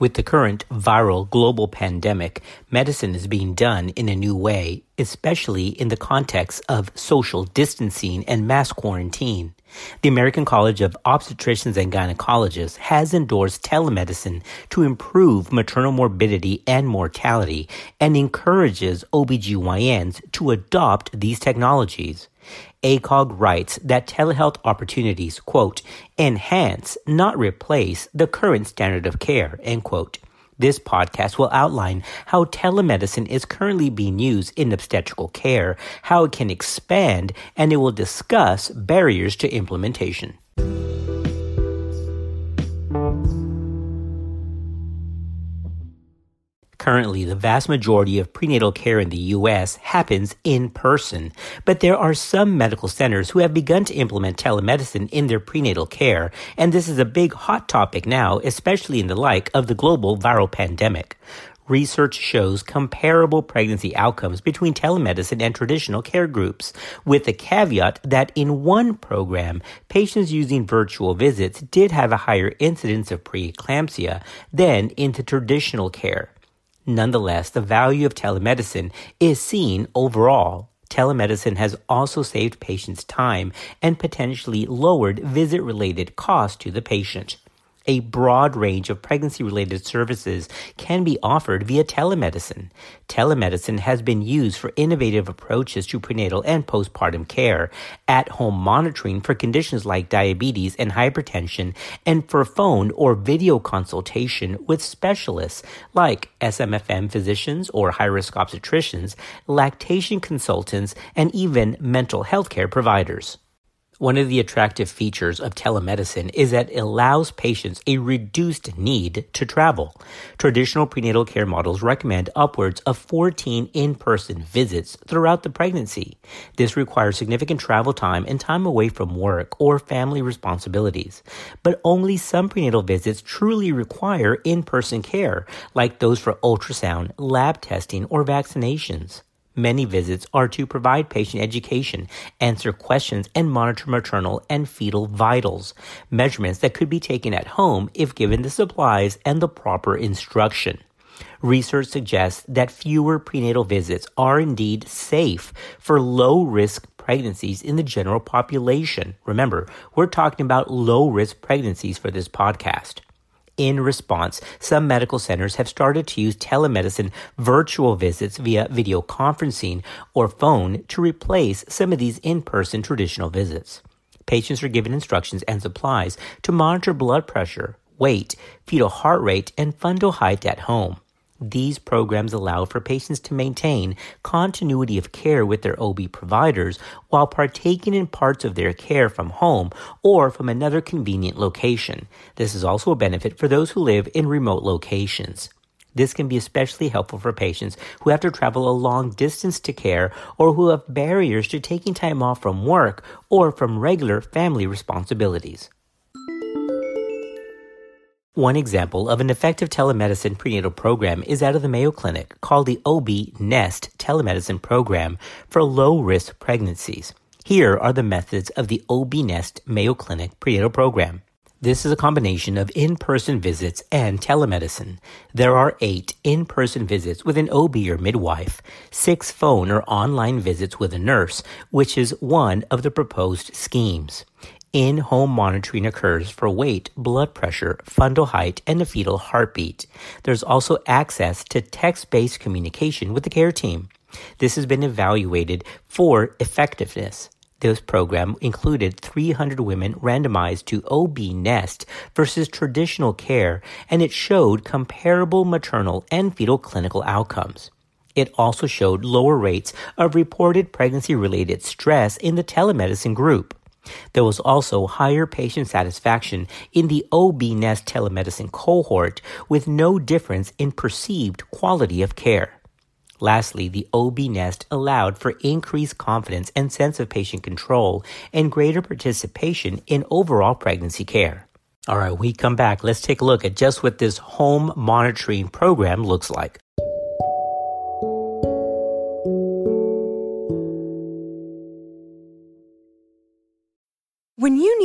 With the current viral global pandemic, medicine is being done in a new way, especially in the context of social distancing and mass quarantine. The American College of Obstetricians and Gynecologists has endorsed telemedicine to improve maternal morbidity and mortality and encourages OBGYNs to adopt these technologies. ACOG writes that telehealth opportunities, quote, enhance, not replace, the current standard of care, end quote. This podcast will outline how telemedicine is currently being used in obstetrical care, how it can expand, and it will discuss barriers to implementation. Currently, the vast majority of prenatal care in the U.S. happens in person, but there are some medical centers who have begun to implement telemedicine in their prenatal care, and this is a big hot topic now, especially in the light of the global viral pandemic. Research shows comparable pregnancy outcomes between telemedicine and traditional care groups, with the caveat that in one program, patients using virtual visits did have a higher incidence of preeclampsia than in the traditional care. Nonetheless, the value of telemedicine is seen overall. Telemedicine has also saved patients time and potentially lowered visit related costs to the patient. A broad range of pregnancy related services can be offered via telemedicine. Telemedicine has been used for innovative approaches to prenatal and postpartum care, at home monitoring for conditions like diabetes and hypertension, and for phone or video consultation with specialists like SMFM physicians or high risk obstetricians, lactation consultants, and even mental health care providers. One of the attractive features of telemedicine is that it allows patients a reduced need to travel. Traditional prenatal care models recommend upwards of 14 in-person visits throughout the pregnancy. This requires significant travel time and time away from work or family responsibilities. But only some prenatal visits truly require in-person care, like those for ultrasound, lab testing, or vaccinations. Many visits are to provide patient education, answer questions, and monitor maternal and fetal vitals, measurements that could be taken at home if given the supplies and the proper instruction. Research suggests that fewer prenatal visits are indeed safe for low risk pregnancies in the general population. Remember, we're talking about low risk pregnancies for this podcast. In response, some medical centers have started to use telemedicine virtual visits via video conferencing or phone to replace some of these in-person traditional visits. Patients are given instructions and supplies to monitor blood pressure, weight, fetal heart rate, and fundal height at home. These programs allow for patients to maintain continuity of care with their OB providers while partaking in parts of their care from home or from another convenient location. This is also a benefit for those who live in remote locations. This can be especially helpful for patients who have to travel a long distance to care or who have barriers to taking time off from work or from regular family responsibilities. One example of an effective telemedicine prenatal program is out of the Mayo Clinic called the OB NEST telemedicine program for low risk pregnancies. Here are the methods of the OB NEST Mayo Clinic prenatal program. This is a combination of in-person visits and telemedicine. There are eight in-person visits with an OB or midwife, six phone or online visits with a nurse, which is one of the proposed schemes. In-home monitoring occurs for weight, blood pressure, fundal height, and the fetal heartbeat. There's also access to text-based communication with the care team. This has been evaluated for effectiveness. This program included 300 women randomized to OB Nest versus traditional care, and it showed comparable maternal and fetal clinical outcomes. It also showed lower rates of reported pregnancy related stress in the telemedicine group. There was also higher patient satisfaction in the OB Nest telemedicine cohort with no difference in perceived quality of care. Lastly, the OB Nest allowed for increased confidence and sense of patient control and greater participation in overall pregnancy care. All right, we come back. Let's take a look at just what this home monitoring program looks like.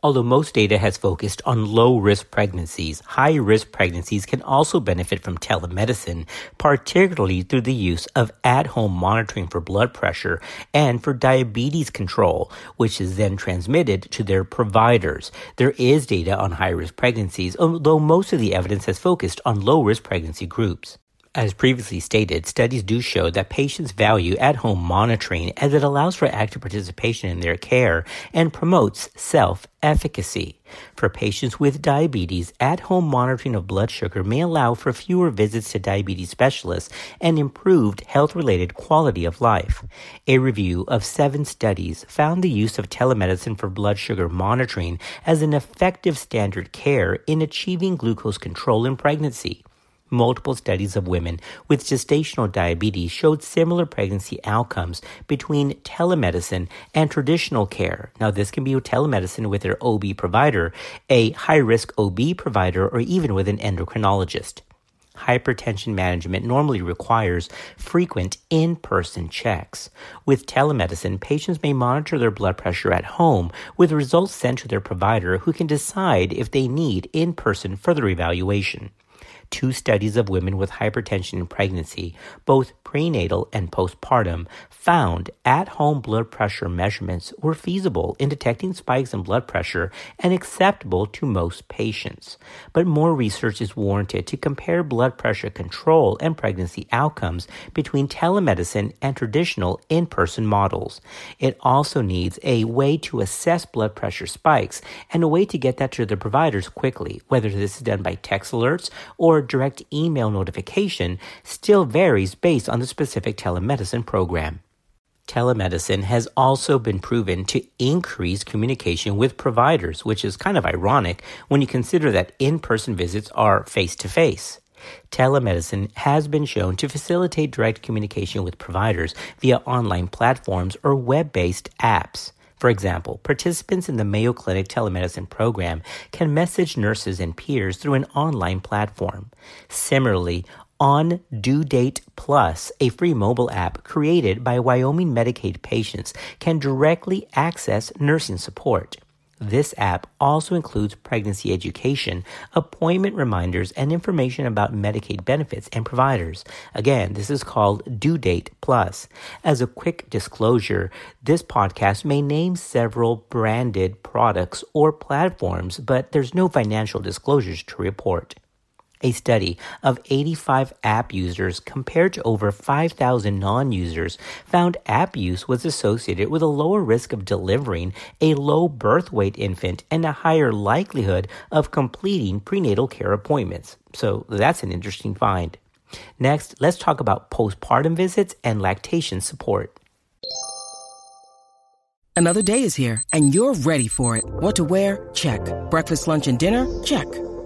Although most data has focused on low risk pregnancies, high risk pregnancies can also benefit from telemedicine, particularly through the use of at home monitoring for blood pressure and for diabetes control, which is then transmitted to their providers. There is data on high risk pregnancies, although most of the evidence has focused on low risk pregnancy groups. As previously stated, studies do show that patients value at home monitoring as it allows for active participation in their care and promotes self efficacy. For patients with diabetes, at home monitoring of blood sugar may allow for fewer visits to diabetes specialists and improved health related quality of life. A review of seven studies found the use of telemedicine for blood sugar monitoring as an effective standard care in achieving glucose control in pregnancy. Multiple studies of women with gestational diabetes showed similar pregnancy outcomes between telemedicine and traditional care. Now, this can be telemedicine with their OB provider, a high risk OB provider, or even with an endocrinologist. Hypertension management normally requires frequent in person checks. With telemedicine, patients may monitor their blood pressure at home with results sent to their provider who can decide if they need in person further evaluation two studies of women with hypertension in pregnancy, both prenatal and postpartum, found at home blood pressure measurements were feasible in detecting spikes in blood pressure and acceptable to most patients. But more research is warranted to compare blood pressure control and pregnancy outcomes between telemedicine and traditional in person models. It also needs a way to assess blood pressure spikes and a way to get that to the providers quickly, whether this is done by text alerts or direct email notification, still varies based on the specific telemedicine program. Telemedicine has also been proven to increase communication with providers, which is kind of ironic when you consider that in person visits are face to face. Telemedicine has been shown to facilitate direct communication with providers via online platforms or web based apps. For example, participants in the Mayo Clinic telemedicine program can message nurses and peers through an online platform. Similarly, on Due Date Plus, a free mobile app created by Wyoming Medicaid patients, can directly access nursing support. This app also includes pregnancy education, appointment reminders, and information about Medicaid benefits and providers. Again, this is called Due Date Plus. As a quick disclosure, this podcast may name several branded products or platforms, but there's no financial disclosures to report. A study of 85 app users compared to over 5,000 non users found app use was associated with a lower risk of delivering a low birth weight infant and a higher likelihood of completing prenatal care appointments. So that's an interesting find. Next, let's talk about postpartum visits and lactation support. Another day is here, and you're ready for it. What to wear? Check. Breakfast, lunch, and dinner? Check.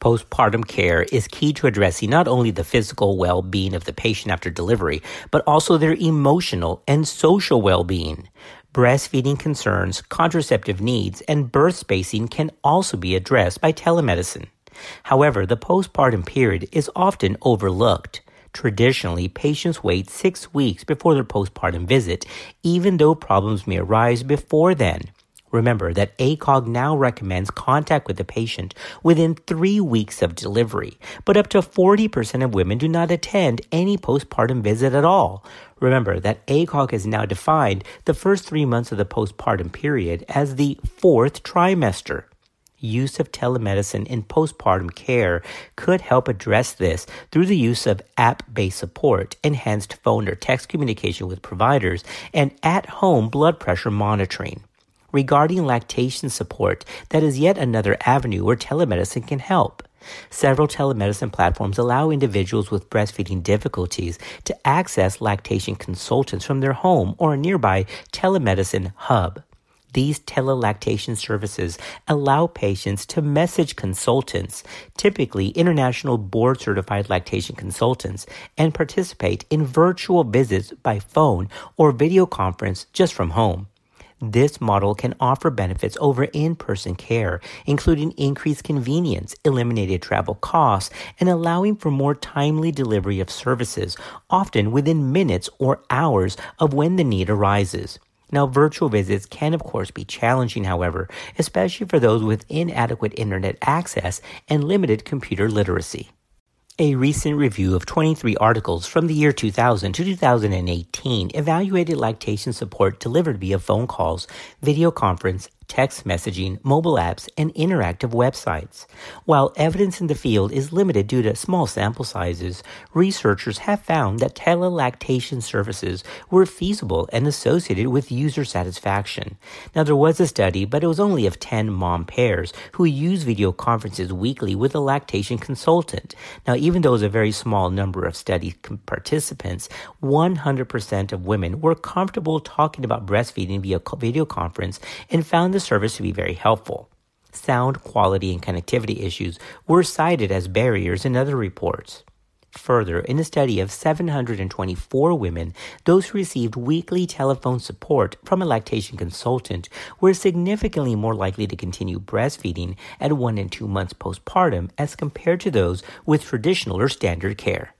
Postpartum care is key to addressing not only the physical well being of the patient after delivery, but also their emotional and social well being. Breastfeeding concerns, contraceptive needs, and birth spacing can also be addressed by telemedicine. However, the postpartum period is often overlooked. Traditionally, patients wait six weeks before their postpartum visit, even though problems may arise before then. Remember that ACOG now recommends contact with the patient within three weeks of delivery, but up to 40% of women do not attend any postpartum visit at all. Remember that ACOG has now defined the first three months of the postpartum period as the fourth trimester. use of telemedicine in postpartum care could help address this through the use of app based support, enhanced phone or text communication with providers, and at home blood pressure monitoring. Regarding lactation support, that is yet another avenue where telemedicine can help. Several telemedicine platforms allow individuals with breastfeeding difficulties to access lactation consultants from their home or a nearby telemedicine hub. These telelactation services allow patients to message consultants, typically international board certified lactation consultants, and participate in virtual visits by phone or video conference just from home. This model can offer benefits over in person care, including increased convenience, eliminated travel costs, and allowing for more timely delivery of services, often within minutes or hours of when the need arises. Now, virtual visits can, of course, be challenging, however, especially for those with inadequate internet access and limited computer literacy. A recent review of 23 articles from the year 2000 to 2018 evaluated lactation support delivered via phone calls, video conference, text messaging, mobile apps, and interactive websites. While evidence in the field is limited due to small sample sizes, researchers have found that telelactation services were feasible and associated with user satisfaction. Now, there was a study, but it was only of 10 mom pairs who used video conferences weekly with a lactation consultant. Now, even though it was a very small number of study participants, 100% of women were comfortable talking about breastfeeding via video conference and found the service to be very helpful. Sound quality and connectivity issues were cited as barriers in other reports. Further, in a study of 724 women, those who received weekly telephone support from a lactation consultant were significantly more likely to continue breastfeeding at one and two months postpartum as compared to those with traditional or standard care.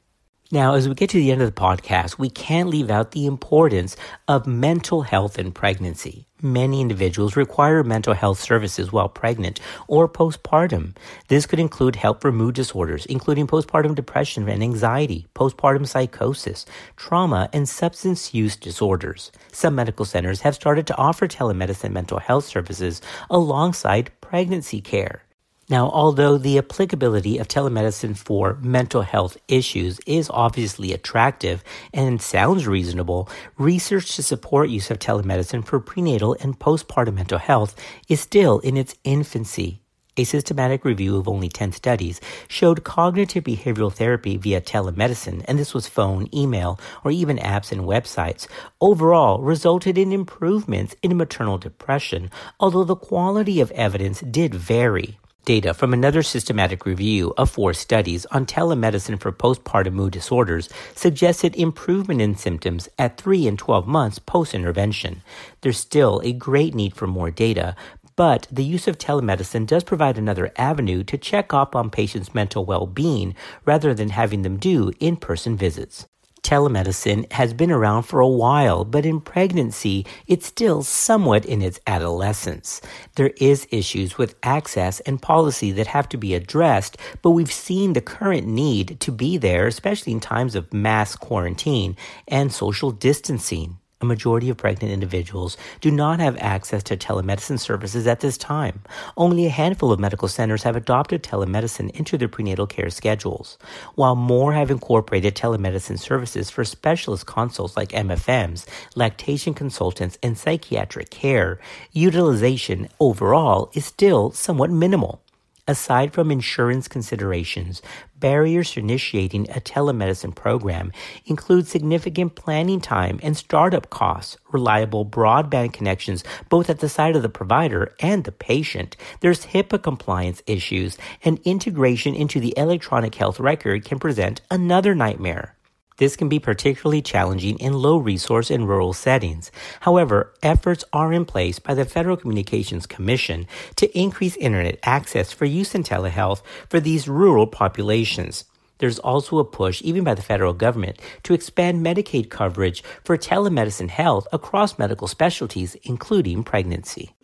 Now, as we get to the end of the podcast, we can't leave out the importance of mental health in pregnancy. Many individuals require mental health services while pregnant or postpartum. This could include help for mood disorders, including postpartum depression and anxiety, postpartum psychosis, trauma, and substance use disorders. Some medical centers have started to offer telemedicine mental health services alongside pregnancy care. Now, although the applicability of telemedicine for mental health issues is obviously attractive and sounds reasonable, research to support use of telemedicine for prenatal and postpartum mental health is still in its infancy. A systematic review of only 10 studies showed cognitive behavioral therapy via telemedicine, and this was phone, email, or even apps and websites, overall resulted in improvements in maternal depression, although the quality of evidence did vary. Data from another systematic review of four studies on telemedicine for postpartum mood disorders suggested improvement in symptoms at 3 and 12 months post intervention. There's still a great need for more data, but the use of telemedicine does provide another avenue to check up on patients' mental well being rather than having them do in person visits telemedicine has been around for a while, but in pregnancy, it's still somewhat in its adolescence. There is issues with access and policy that have to be addressed, but we've seen the current need to be there, especially in times of mass quarantine and social distancing a majority of pregnant individuals do not have access to telemedicine services at this time. Only a handful of medical centers have adopted telemedicine into their prenatal care schedules, while more have incorporated telemedicine services for specialist consults like MFMs, lactation consultants, and psychiatric care. Utilization overall is still somewhat minimal. Aside from insurance considerations, barriers to initiating a telemedicine program include significant planning time and startup costs, reliable broadband connections both at the side of the provider and the patient. There's HIPAA compliance issues, and integration into the electronic health record can present another nightmare. This can be particularly challenging in low resource and rural settings. However, efforts are in place by the Federal Communications Commission to increase internet access for use in telehealth for these rural populations. There's also a push, even by the federal government, to expand Medicaid coverage for telemedicine health across medical specialties, including pregnancy.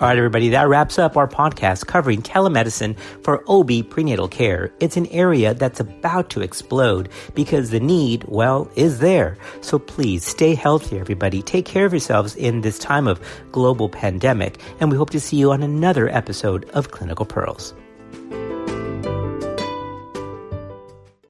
All right, everybody, that wraps up our podcast covering telemedicine for OB prenatal care. It's an area that's about to explode because the need, well, is there. So please stay healthy, everybody. Take care of yourselves in this time of global pandemic, and we hope to see you on another episode of Clinical Pearls.